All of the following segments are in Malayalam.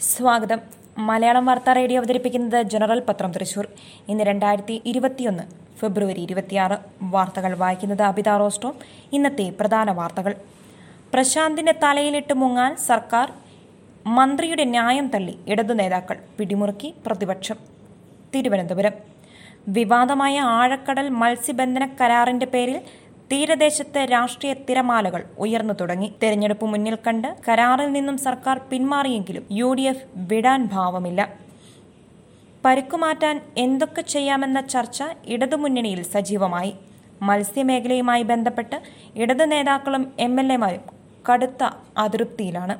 സ്വാഗതം. മലയാളം വാർത്താ റേഡിയോ അവതരിപ്പിക്കുന്നത് ജനറൽ പത്രം തൃശൂർ ഇന്ന് രണ്ടായിരത്തി ഇരുപത്തിയൊന്ന് ഫെബ്രുവരി ഇരുപത്തിയാറ്. വാർത്തകൾ വായിക്കുന്നത് അബിത റോസ്റ്റോ ഇന്നത്തെ പ്രധാന വാർത്തകൾ. പ്രശാന്തിന്റെ തലയിലിട്ട് മുങ്ങാൻ സർക്കാർ മന്ത്രിയുടെ ന്യായം തള്ളി ഇടതു നേതാക്കൾ പിടിമുറുക്കി പ്രതിപക്ഷം. തിരുവനന്തപുരം. വിവാദമായ ആഴക്കടൽ മത്സ്യബന്ധന കരാറിന്റെ പേരിൽ തീരദേശത്ത് രാഷ്ട്രീയ തിരമാലകൾ ഉയർന്നു തുടങ്ങി. തെരഞ്ഞെടുപ്പ് മുന്നിൽ കണ്ട് കരാറിൽ നിന്നും സർക്കാർ പിന്മാറിയെങ്കിലും യു ഡി എഫ് വിടാൻ ഭാവമില്ല. പരുക്കുമാറ്റാൻ എന്തൊക്കെ ചെയ്യാമെന്ന ചർച്ച ഇടതുമുന്നണിയിൽ സജീവമായി. മത്സ്യമേഖലയുമായി ബന്ധപ്പെട്ട് ഇടതു നേതാക്കളും എം എൽ എമാരും കടുത്ത അതൃപ്തിയിലാണ്.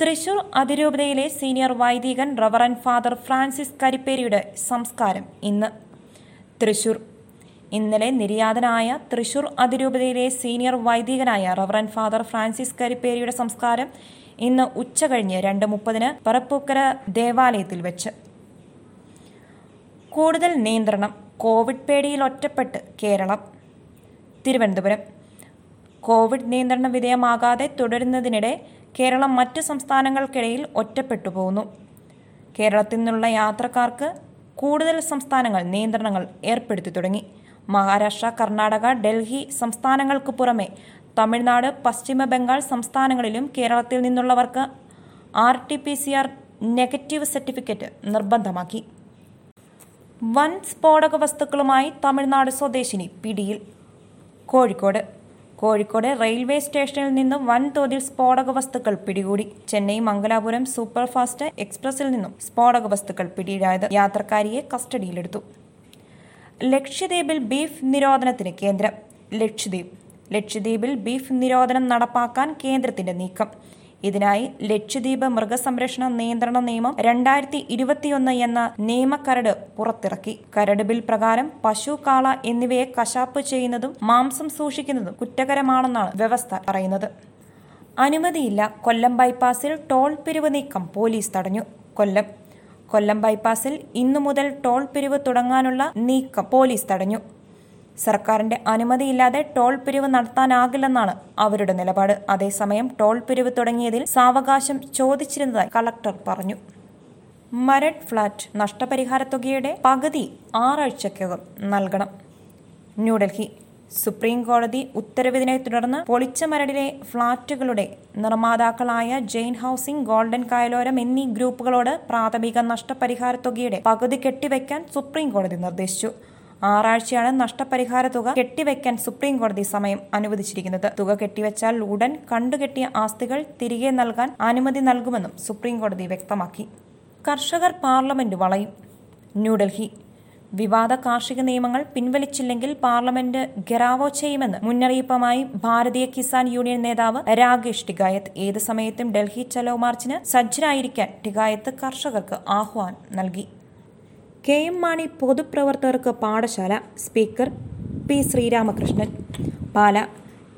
തൃശൂർ അതിരൂപതയിലെ സീനിയർ വൈദികൻ റവറൻ ഫാദർ ഫ്രാൻസിസ് കരിപ്പേരിയുടെ സംസ്കാരം ഇന്ന്. തൃശൂർ ഇന്നലെ നിര്യാതനായ തൃശൂർ അതിരൂപതയിലെ സീനിയർ വൈദികനായ റവറൻ ഫാദർ ഫ്രാൻസിസ് കരിപ്പേരിയുടെ സംസ്കാരം ഇന്ന് ഉച്ചകഴിഞ്ഞ് രണ്ട് മുപ്പതിന് പറപ്പൂക്കര ദേവാലയത്തിൽ വെച്ച്. കൂടുതൽ നിയന്ത്രണം കോവിഡ് പേടിയിൽ ഒറ്റപ്പെട്ട് കേരളം. തിരുവനന്തപുരം. കോവിഡ് നിയന്ത്രണ വിധേയമാകാതെ തുടരുന്നതിനിടെ കേരളം മറ്റ് സംസ്ഥാനങ്ങൾക്കിടയിൽ ഒറ്റപ്പെട്ടു പോകുന്നു കേരളത്തിൽ നിന്നുള്ള യാത്രക്കാർക്ക് കൂടുതൽ സംസ്ഥാനങ്ങൾ നിയന്ത്രണങ്ങൾ ഏർപ്പെടുത്തി തുടങ്ങി. മഹാരാഷ്ട്ര കർണാടക ഡൽഹി സംസ്ഥാനങ്ങൾക്ക് പുറമെ തമിഴ്നാട് പശ്ചിമ ബംഗാൾ സംസ്ഥാനങ്ങളിലും കേരളത്തിൽ നിന്നുള്ളവർക്ക് R T P C R negative certificate നിർബന്ധമാക്കി. വൻ സ്ഫോടക വസ്തുക്കളുമായി തമിഴ്നാട് സ്വദേശിനി പിടിയിൽ. കോഴിക്കോട്. കോഴിക്കോട് റെയിൽവേ സ്റ്റേഷനിൽ നിന്ന് വൻതോതിൽ സ്ഫോടക വസ്തുക്കൾ പിടികൂടി. ചെന്നൈ മംഗലാപുരം സൂപ്പർഫാസ്റ്റ് എക്സ്പ്രസിൽ നിന്നും സ്ഫോടക വസ്തുക്കൾ പിടിയിലായത് യാത്രക്കാരിയെ കസ്റ്റഡിയിലെടുത്തു. ലക്ഷദ്വീപിൽ ബീഫ് നിരോധനത്തിന് കേന്ദ്രം. ലക്ഷദ്വീപ്. ലക്ഷദ്വീപിൽ ബീഫ് നിരോധനം നടപ്പാക്കാൻ കേന്ദ്രത്തിന്റെ നീക്കം. ഇതിനായി ലക്ഷദ്വീപ് മൃഗസംരക്ഷണ നിയന്ത്രണ നിയമം രണ്ടായിരത്തി ഇരുപത്തിയൊന്ന് എന്ന നിയമക്കരട് പുറത്തിറക്കി. കരട് ബിൽ പ്രകാരം പശു കാള എന്നിവയെ കശാപ്പ് ചെയ്യുന്നതും മാംസം സൂക്ഷിക്കുന്നതും കുറ്റകരമാണെന്നാണ് വ്യവസ്ഥ പറയുന്നത്. അനുമതിയില്ല. കൊല്ലം ബൈപ്പാസിൽ ടോൾ പിരിവ് നീക്കം പോലീസ് തടഞ്ഞു. കൊല്ലം കൊല്ലം ബൈപ്പാസിൽ ഇന്നു മുതൽ ടോൾ പിരിവ് തുടങ്ങാനുള്ള നീക്കം പോലീസ് തടഞ്ഞു. സർക്കാരിന്റെ അനുമതിയില്ലാതെ ടോൾ പിരിവ് നടത്താനാകില്ലെന്നാണ് അവരുടെ നിലപാട്. അതേസമയം ടോൾ പിരിവ് തുടങ്ങിയതിൽ സാവകാശം ചോദിച്ചിരുന്നതായി കളക്ടർ പറഞ്ഞു. മരട് ഫ്ളാറ്റ് നഷ്ടപരിഹാര തുകയുടെ പകുതി ആറാഴ്ചക്കകം നൽകണം. ന്യൂഡൽഹി. സുപ്രീം കോടതി ഉത്തരവിനെ തുടർന്ന് പൊളിച്ച മരടിലെ ഫ്ളാറ്റുകളുടെ നിർമ്മാതാക്കളായ ജെയിൻ ഹൌസിംഗ് ഗോൾഡൻ കായലോരം എന്നീ ഗ്രൂപ്പുകളോട് പ്രാഥമിക നഷ്ടപരിഹാര തുകയുടെ പകുതി കെട്ടിവെക്കാൻ സുപ്രീം കോടതി നിർദ്ദേശിച്ചു. ആറാഴ്ചയാണ് നഷ്ടപരിഹാര തുക കെട്ടിവെക്കാൻ സുപ്രീം കോടതി സമയം അനുവദിച്ചിരിക്കുന്നത്. തുക കെട്ടിവെച്ചാൽ ഉടൻ കണ്ടുകെട്ടിയ ആസ്തികൾ തിരികെ നൽകാൻ അനുമതി നൽകുമെന്നും സുപ്രീം കോടതി വ്യക്തമാക്കി. കർഷകർ പാർലമെന്റ് വളയും. ന്യൂഡൽഹി വിവാദ കാർഷിക നിയമങ്ങൾ പിൻവലിച്ചില്ലെങ്കിൽ പാർലമെന്റ് ഗെറാവോ ചെയ്യുമെന്ന് മുന്നറിയിപ്പുമായി ഭാരതീയ കിസാൻ യൂണിയൻ നേതാവ് രാകേഷ് ടിഗായത്ത്. ഏത് സമയത്തും ഡൽഹി ചലോ മാർച്ചിന് സജ്ജരായിരിക്കാൻ ടിഗായത്ത് കർഷകർക്ക് ആഹ്വാനം നൽകി. കെ എം മാണി പൊതുപ്രവർത്തകർക്ക് പാഠശാല സ്പീക്കർ പി ശ്രീരാമകൃഷ്ണൻ. പാല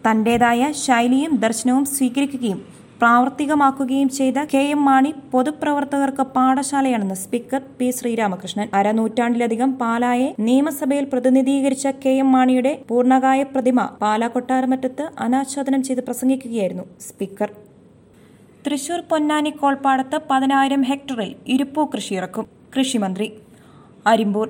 തന്റേതായ ശൈലിയും ദർശനവും സ്വീകരിക്കുകയും പ്രാവർത്തികമാക്കുകയും ചെയ്ത കെ എം മാണി പൊതുപ്രവർത്തകർക്ക് പാഠശാലയാണെന്ന് സ്പീക്കർ പി ശ്രീരാമകൃഷ്ണൻ. അരനൂറ്റാണ്ടിലധികം പാലായെ നിയമസഭയിൽ പ്രതിനിധീകരിച്ച കെ എം മാണിയുടെ പൂർണകായ പ്രതിമ പാലാ കൊട്ടാരമറ്റത്ത് അനാച്ഛാദനം ചെയ്ത് പ്രസംഗിക്കുകയായിരുന്നു സ്പീക്കർ. തൃശൂർ പൊന്നാനി കോൾപ്പാടത്ത് പതിനായിരം ഹെക്ടറിൽ ഇരുപ്പൂ കൃഷിയിറക്കും. കൃഷിമന്ത്രി അരിമ്പൂർ.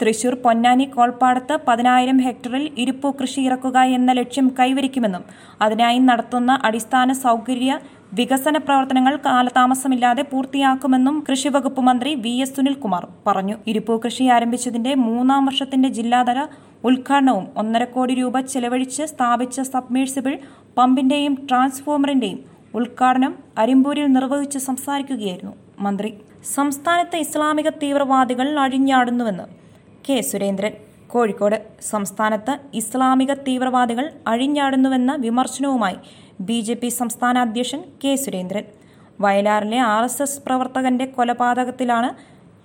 തൃശൂർ പൊന്നാനി കോൾപ്പാടത്ത് പതിനായിരം ഹെക്ടറിൽ ഇരിപ്പു കൃഷി ഇറക്കുക എന്ന ലക്ഷ്യം കൈവരിക്കുമെന്നും അതിനായി നടത്തുന്ന അടിസ്ഥാന സൗകര്യ വികസന പ്രവർത്തനങ്ങൾ കാലതാമസമില്ലാതെ പൂർത്തിയാക്കുമെന്നും കൃഷിവകുപ്പ് മന്ത്രി വി എസ് സുനിൽകുമാർ പറഞ്ഞു. ഇരുപ്പൂ കൃഷി ആരംഭിച്ചതിന്റെ മൂന്നാം വർഷത്തിന്റെ ജില്ലാതല ഉദ്ഘാടനവും ഒന്നര കോടി രൂപ ചെലവഴിച്ച് സ്ഥാപിച്ച സബ്മേഴ്സിബിൾ പമ്പിന്റെയും ട്രാൻസ്ഫോമറിന്റെയും ഉദ്ഘാടനം അരിമ്പൂരിൽ നിർവഹിച്ച് സംസാരിക്കുകയായിരുന്നു മന്ത്രി. സംസ്ഥാനത്തെ ഇസ്ലാമിക തീവ്രവാദികൾ അഴിഞ്ഞാടുന്നുവെന്ന് കെ. സുരേന്ദ്രൻ. കോഴിക്കോട് സംസ്ഥാനത്ത് ഇസ്ലാമിക തീവ്രവാദികൾ അഴിഞ്ഞാടുന്നുവെന്ന വിമർശനവുമായി ബി ജെ പി സംസ്ഥാന അധ്യക്ഷൻ കെ. സുരേന്ദ്രൻ. വയലാറിലെ ആർ എസ് എസ് പ്രവർത്തകന്റെ കൊലപാതകത്തിലാണ്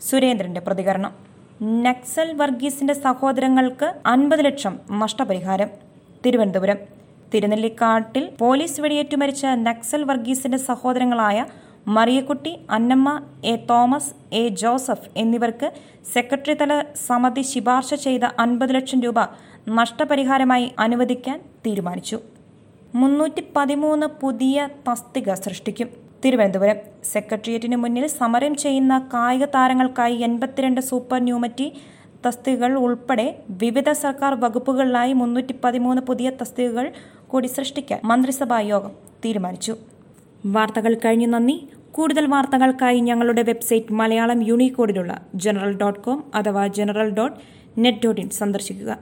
സുരേന്ദ്രന്റെ പ്രതികരണം. നക്സൽ വർഗീസിന്റെ സഹോദരങ്ങൾക്ക് അൻപത് ലക്ഷം നഷ്ടപരിഹാരം. തിരുവനന്തപുരം. തിരുനെല്ലിക്കാട്ടിൽ പോലീസ് വെടിയേറ്റു മരിച്ച നക്സൽ വർഗീസിന്റെ സഹോദരങ്ങളായ Mariyakutty Annamma A Thomas A Joseph എന്നിവർക്ക് സെക്രട്ടറി തല സമിതി ശിപാർശ ചെയ്ത അൻപത് ലക്ഷം രൂപ നഷ്ടപരിഹാരമായി അനുവദിക്കാൻ തീരുമാനിച്ചു. മുന്നൂറ്റി പതിമൂന്ന് പുതിയ തസ്തിക സൃഷ്ടിക്കും. തിരുവനന്തപുരം സെക്രട്ടേറിയറ്റിന് മുന്നിൽ സമരം ചെയ്യുന്ന കായിക താരങ്ങൾക്കായി എൺപത്തിരണ്ട് സൂപ്പർ ന്യൂമറ്റി തസ്തികകൾ ഉൾപ്പെടെ വിവിധ സർക്കാർ വകുപ്പുകളിലായി മുന്നൂറ്റി പതിമൂന്ന് പുതിയ തസ്തികകൾ കൂടി സൃഷ്ടിക്കാൻ മന്ത്രിസഭാ യോഗം തീരുമാനിച്ചു. വാർത്തകൾ കഴിഞ്ഞു. നന്ദി. കൂടുതൽ വാർത്തകൾക്കായി ഞങ്ങളുടെ വെബ്സൈറ്റ് മലയാളം യൂണിക്കോഡിലുള്ള ജനറൽ ഡോട്ട് കോം അഥവാ general dot net dot in സന്ദർശിക്കുക.